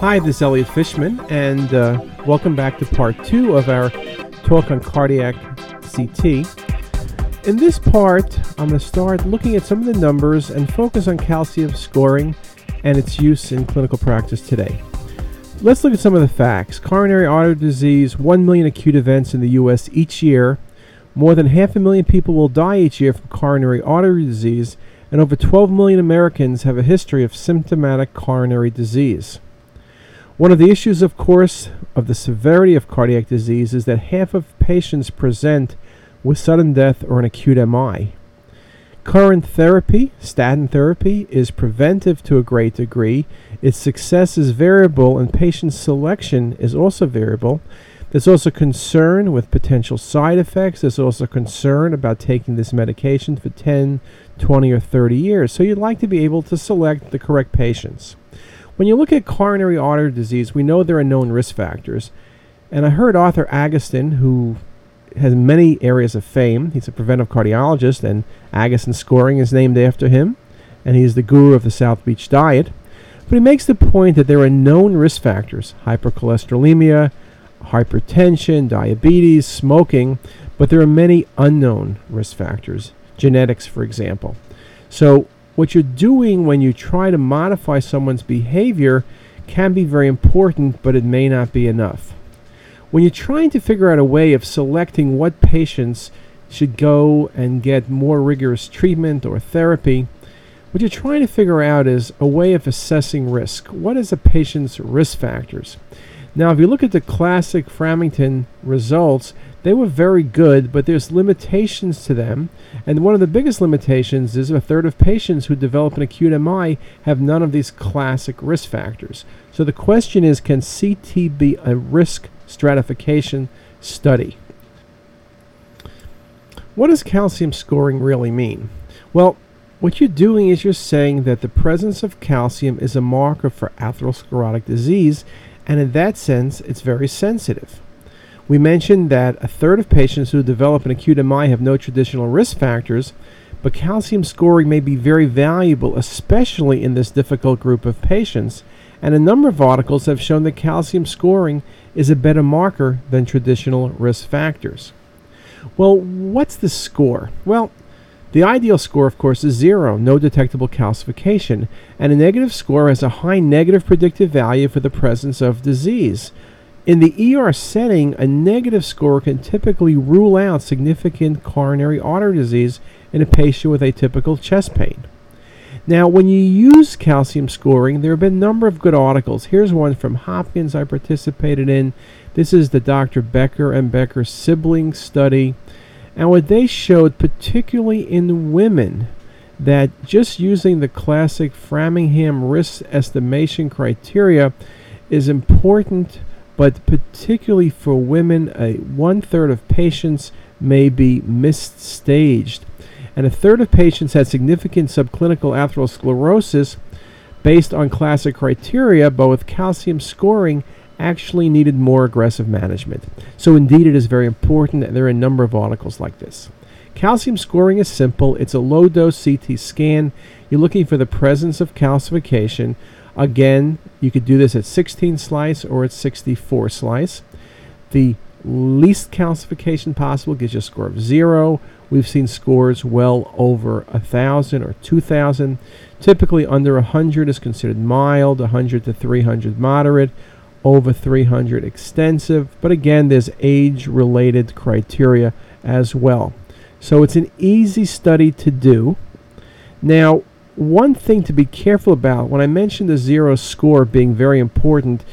Hi, this is Elliot Fishman, and uh, welcome back to part two of our talk on cardiac CT. In this part, I'm going to start looking at some of the numbers and focus on calcium scoring and its use in clinical practice today. Let's look at some of the facts. Coronary artery disease, 1 million acute events in the U.S. each year. More than half a million people will die each year from coronary artery disease, and over 12 million Americans have a history of symptomatic coronary disease. One of the issues, of course, of the severity of cardiac disease is that half of patients present with sudden death or an acute MI. Current therapy, statin therapy, is preventive to a great degree. Its success is variable, and patient selection is also variable. There's also concern with potential side effects. There's also concern about taking this medication for 10, 20, or 30 years. So you'd like to be able to select the correct patients. When you look at coronary artery disease, we know there are known risk factors. And I heard Arthur Agatston, who has many areas of fame, he's a preventive cardiologist, and Agustin scoring is named after him, and he's the guru of the South Beach diet. But he makes the point that there are known risk factors hypercholesterolemia, hypertension, diabetes, smoking, but there are many unknown risk factors, genetics, for example. So what you're doing when you try to modify someone's behavior can be very important, but it may not be enough. When you're trying to figure out a way of selecting what patients should go and get more rigorous treatment or therapy, what you're trying to figure out is a way of assessing risk. What is a patient's risk factors? Now, if you look at the classic Framingham results, they were very good, but there's limitations to them. And one of the biggest limitations is a third of patients who develop an acute MI have none of these classic risk factors. So the question is can CT be a risk stratification study? What does calcium scoring really mean? Well, what you're doing is you're saying that the presence of calcium is a marker for atherosclerotic disease, and in that sense, it's very sensitive. We mentioned that a third of patients who develop an acute MI have no traditional risk factors, but calcium scoring may be very valuable, especially in this difficult group of patients. And a number of articles have shown that calcium scoring is a better marker than traditional risk factors. Well, what's the score? Well, the ideal score, of course, is zero, no detectable calcification, and a negative score has a high negative predictive value for the presence of disease. In the ER setting, a negative score can typically rule out significant coronary artery disease in a patient with atypical chest pain. Now, when you use calcium scoring, there have been a number of good articles. Here's one from Hopkins I participated in. This is the Dr. Becker and Becker sibling study. And what they showed, particularly in women, that just using the classic Framingham risk estimation criteria is important but particularly for women, a one third of patients may be misstaged, and a third of patients had significant subclinical atherosclerosis based on classic criteria, but with calcium scoring actually needed more aggressive management. So, indeed, it is very important, and there are a number of articles like this. Calcium scoring is simple. It's a low dose CT scan. You're looking for the presence of calcification Again, you could do this at 16 slice or at 64 slice. The least calcification possible gives you a score of zero. We've seen scores well over a thousand or two thousand. Typically, under 100 is considered mild, 100 to 300 moderate, over 300 extensive. But again, there's age-related criteria as well. So it's an easy study to do. Now, one thing to be careful about when I mentioned the zero score being very important,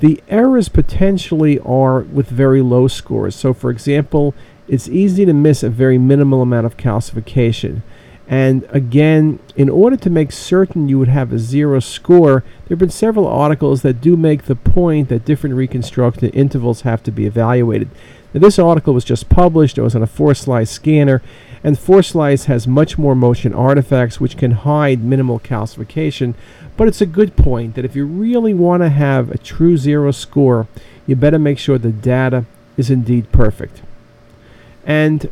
the errors potentially are with very low scores. So, for example, it's easy to miss a very minimal amount of calcification. And again, in order to make certain you would have a zero score, there have been several articles that do make the point that different reconstructed intervals have to be evaluated. Now, this article was just published, it was on a four slice scanner, and four slice has much more motion artifacts which can hide minimal calcification. But it's a good point that if you really want to have a true zero score, you better make sure the data is indeed perfect. And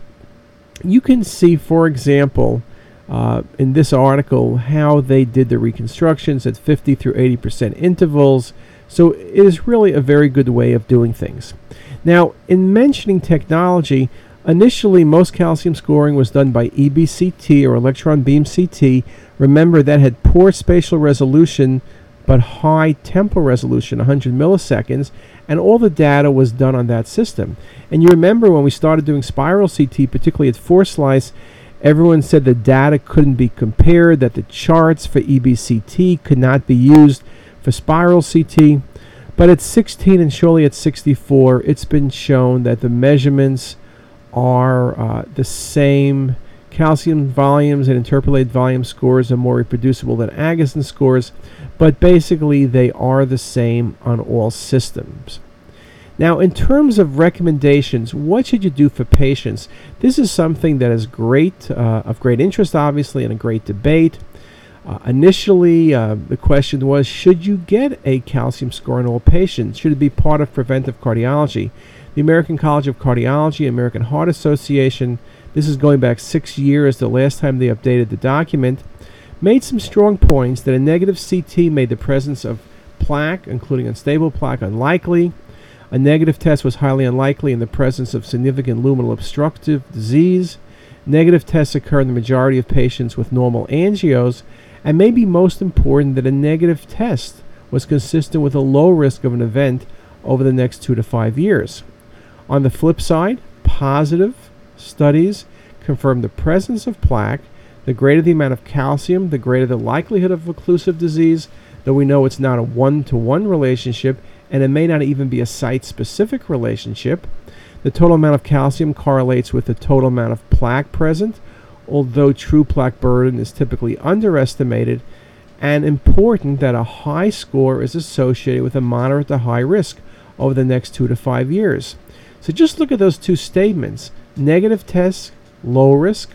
you can see, for example, uh, in this article how they did the reconstructions at 50 through 80% intervals. So it is really a very good way of doing things. Now, in mentioning technology, initially most calcium scoring was done by EBCT or electron beam CT. Remember that had poor spatial resolution but high temporal resolution, 100 milliseconds, and all the data was done on that system. And you remember when we started doing spiral CT, particularly at four slice, everyone said the data couldn't be compared, that the charts for EBCT could not be used for spiral CT. But at 16 and surely at 64, it's been shown that the measurements are uh, the same. Calcium volumes and interpolated volume scores are more reproducible than Agatston scores, but basically they are the same on all systems. Now, in terms of recommendations, what should you do for patients? This is something that is great, uh, of great interest, obviously, and a great debate. Uh, initially, uh, the question was should you get a calcium score in all patients? Should it be part of preventive cardiology? The American College of Cardiology, American Heart Association, this is going back six years, the last time they updated the document, made some strong points that a negative CT made the presence of plaque, including unstable plaque, unlikely. A negative test was highly unlikely in the presence of significant luminal obstructive disease. Negative tests occur in the majority of patients with normal angios, and maybe most important that a negative test was consistent with a low risk of an event over the next two to five years. On the flip side, positive studies confirm the presence of plaque. The greater the amount of calcium, the greater the likelihood of occlusive disease, though we know it's not a one to one relationship and it may not even be a site specific relationship. The total amount of calcium correlates with the total amount of plaque present, although true plaque burden is typically underestimated, and important that a high score is associated with a moderate to high risk over the next two to five years. So just look at those two statements negative test, low risk,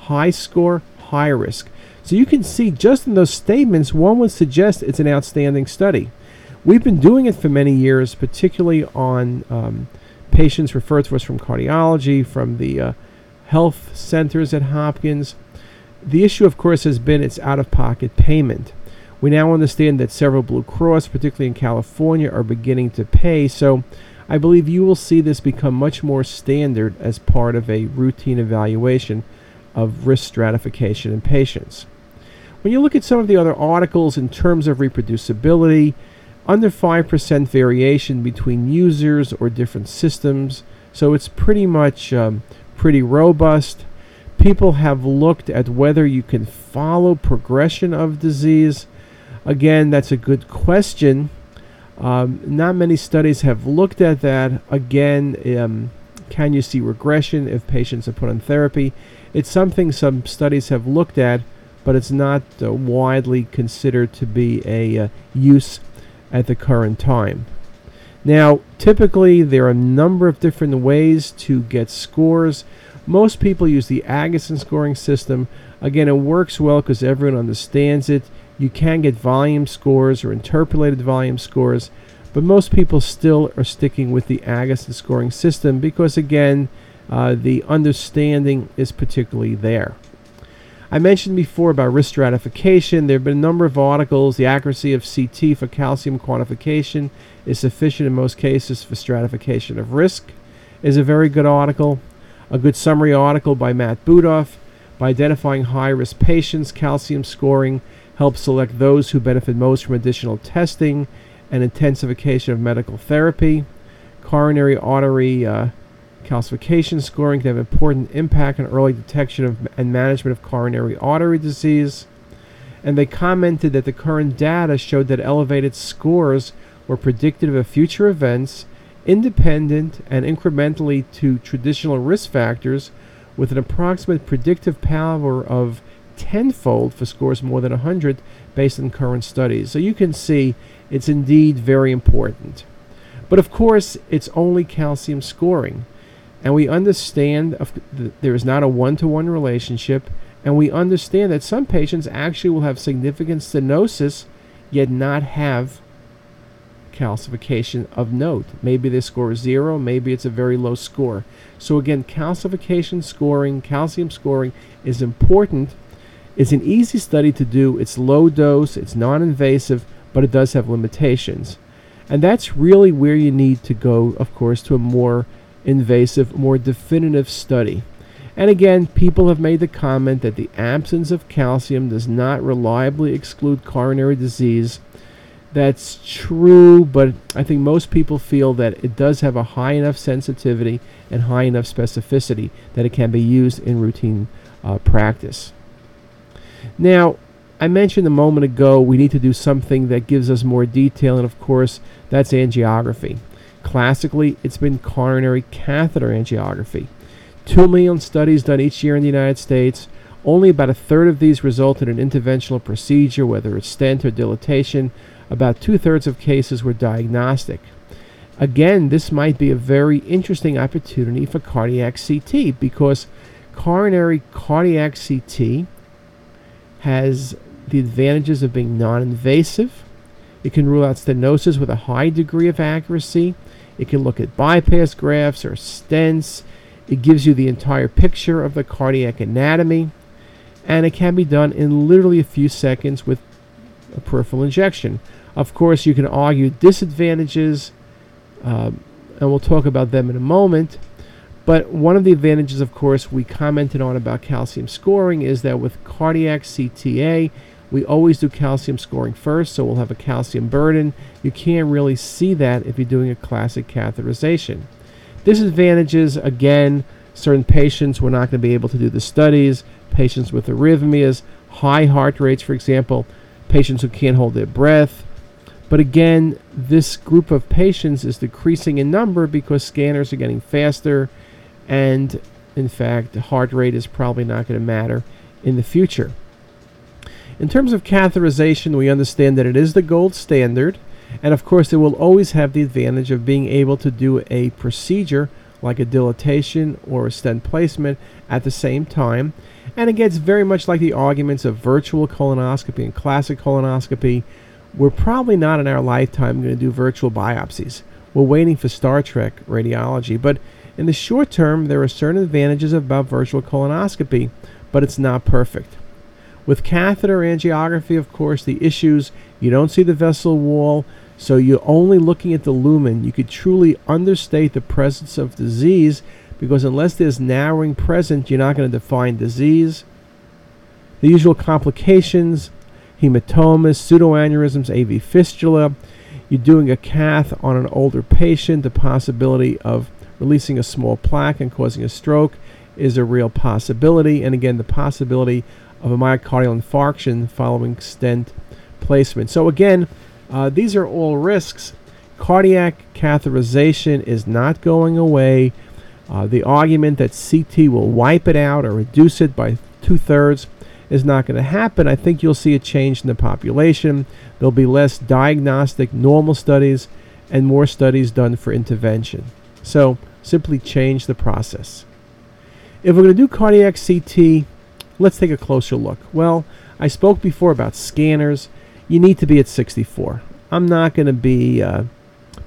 high score, high risk. So you can see just in those statements, one would suggest it's an outstanding study. We've been doing it for many years, particularly on um, patients referred to us from cardiology, from the uh, health centers at Hopkins. The issue, of course, has been its out of pocket payment. We now understand that several Blue Cross, particularly in California, are beginning to pay. So I believe you will see this become much more standard as part of a routine evaluation of risk stratification in patients. When you look at some of the other articles in terms of reproducibility, under 5% variation between users or different systems, so it's pretty much um, pretty robust. People have looked at whether you can follow progression of disease. Again, that's a good question. Um, not many studies have looked at that. Again, um, can you see regression if patients are put on therapy? It's something some studies have looked at, but it's not uh, widely considered to be a uh, use at the current time. Now, typically, there are a number of different ways to get scores. Most people use the Agatston scoring system. Again, it works well because everyone understands it. You can get volume scores or interpolated volume scores, but most people still are sticking with the Agatston scoring system because, again, uh, the understanding is particularly there. I mentioned before about risk stratification. There have been a number of articles. The accuracy of CT for calcium quantification is sufficient in most cases for stratification of risk. Is a very good article. A good summary article by Matt Budoff. By identifying high risk patients, calcium scoring helps select those who benefit most from additional testing and intensification of medical therapy. Coronary artery uh, calcification scoring can have important impact on early detection of and management of coronary artery disease. And they commented that the current data showed that elevated scores were predictive of future events, independent and incrementally to traditional risk factors, with an approximate predictive power of tenfold for scores more than 100 based on current studies. So you can see it's indeed very important. But of course, it's only calcium scoring. And we understand there is not a one to one relationship. And we understand that some patients actually will have significant stenosis yet not have calcification of note. Maybe they score zero, maybe it's a very low score. So, again, calcification scoring, calcium scoring is important it's an easy study to do. It's low dose, it's non invasive, but it does have limitations. And that's really where you need to go, of course, to a more invasive, more definitive study. And again, people have made the comment that the absence of calcium does not reliably exclude coronary disease. That's true, but I think most people feel that it does have a high enough sensitivity and high enough specificity that it can be used in routine uh, practice. Now, I mentioned a moment ago we need to do something that gives us more detail, and of course, that's angiography. Classically, it's been coronary catheter angiography. Two million studies done each year in the United States. Only about a third of these result in an interventional procedure, whether it's stent or dilatation. About two thirds of cases were diagnostic. Again, this might be a very interesting opportunity for cardiac CT because coronary cardiac CT has the advantages of being non invasive. It can rule out stenosis with a high degree of accuracy. It can look at bypass grafts or stents. It gives you the entire picture of the cardiac anatomy. And it can be done in literally a few seconds with a peripheral injection. Of course, you can argue disadvantages, um, and we'll talk about them in a moment. But one of the advantages, of course, we commented on about calcium scoring is that with cardiac CTA, we always do calcium scoring first, so we'll have a calcium burden. You can't really see that if you're doing a classic catheterization. Disadvantages, again, certain patients we're not going to be able to do the studies, patients with arrhythmias, high heart rates, for example, patients who can't hold their breath. But again, this group of patients is decreasing in number because scanners are getting faster, and in fact, the heart rate is probably not going to matter in the future. In terms of catheterization, we understand that it is the gold standard, and of course, it will always have the advantage of being able to do a procedure like a dilatation or a stent placement at the same time. And it gets very much like the arguments of virtual colonoscopy and classic colonoscopy. We're probably not in our lifetime going to do virtual biopsies. We're waiting for Star Trek radiology, but in the short term, there are certain advantages about virtual colonoscopy, but it's not perfect. With catheter angiography, of course, the issues you don't see the vessel wall, so you're only looking at the lumen. You could truly understate the presence of disease because unless there's narrowing present, you're not going to define disease. The usual complications hematomas, pseudoaneurysms, AV fistula. You're doing a cath on an older patient, the possibility of releasing a small plaque and causing a stroke is a real possibility. And again, the possibility of a myocardial infarction following stent placement. So, again, uh, these are all risks. Cardiac catheterization is not going away. Uh, the argument that CT will wipe it out or reduce it by two thirds is not going to happen. I think you'll see a change in the population. There'll be less diagnostic normal studies and more studies done for intervention. So, simply change the process. If we're going to do cardiac CT, Let's take a closer look. Well, I spoke before about scanners. You need to be at 64. I'm not going to be uh,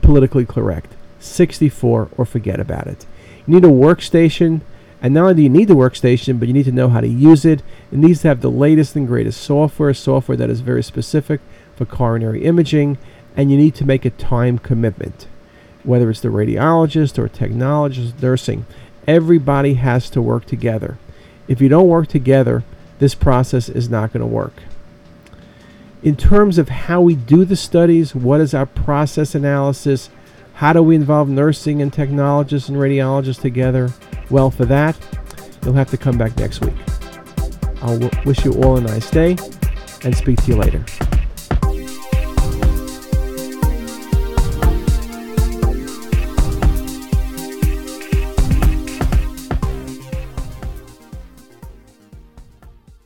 politically correct. 64 or forget about it. You need a workstation, and not only do you need the workstation, but you need to know how to use it. It needs to have the latest and greatest software, software that is very specific for coronary imaging, and you need to make a time commitment. Whether it's the radiologist or technologist, nursing, everybody has to work together. If you don't work together, this process is not going to work. In terms of how we do the studies, what is our process analysis? How do we involve nursing and technologists and radiologists together? Well, for that, you'll have to come back next week. I'll w- wish you all a nice day and speak to you later.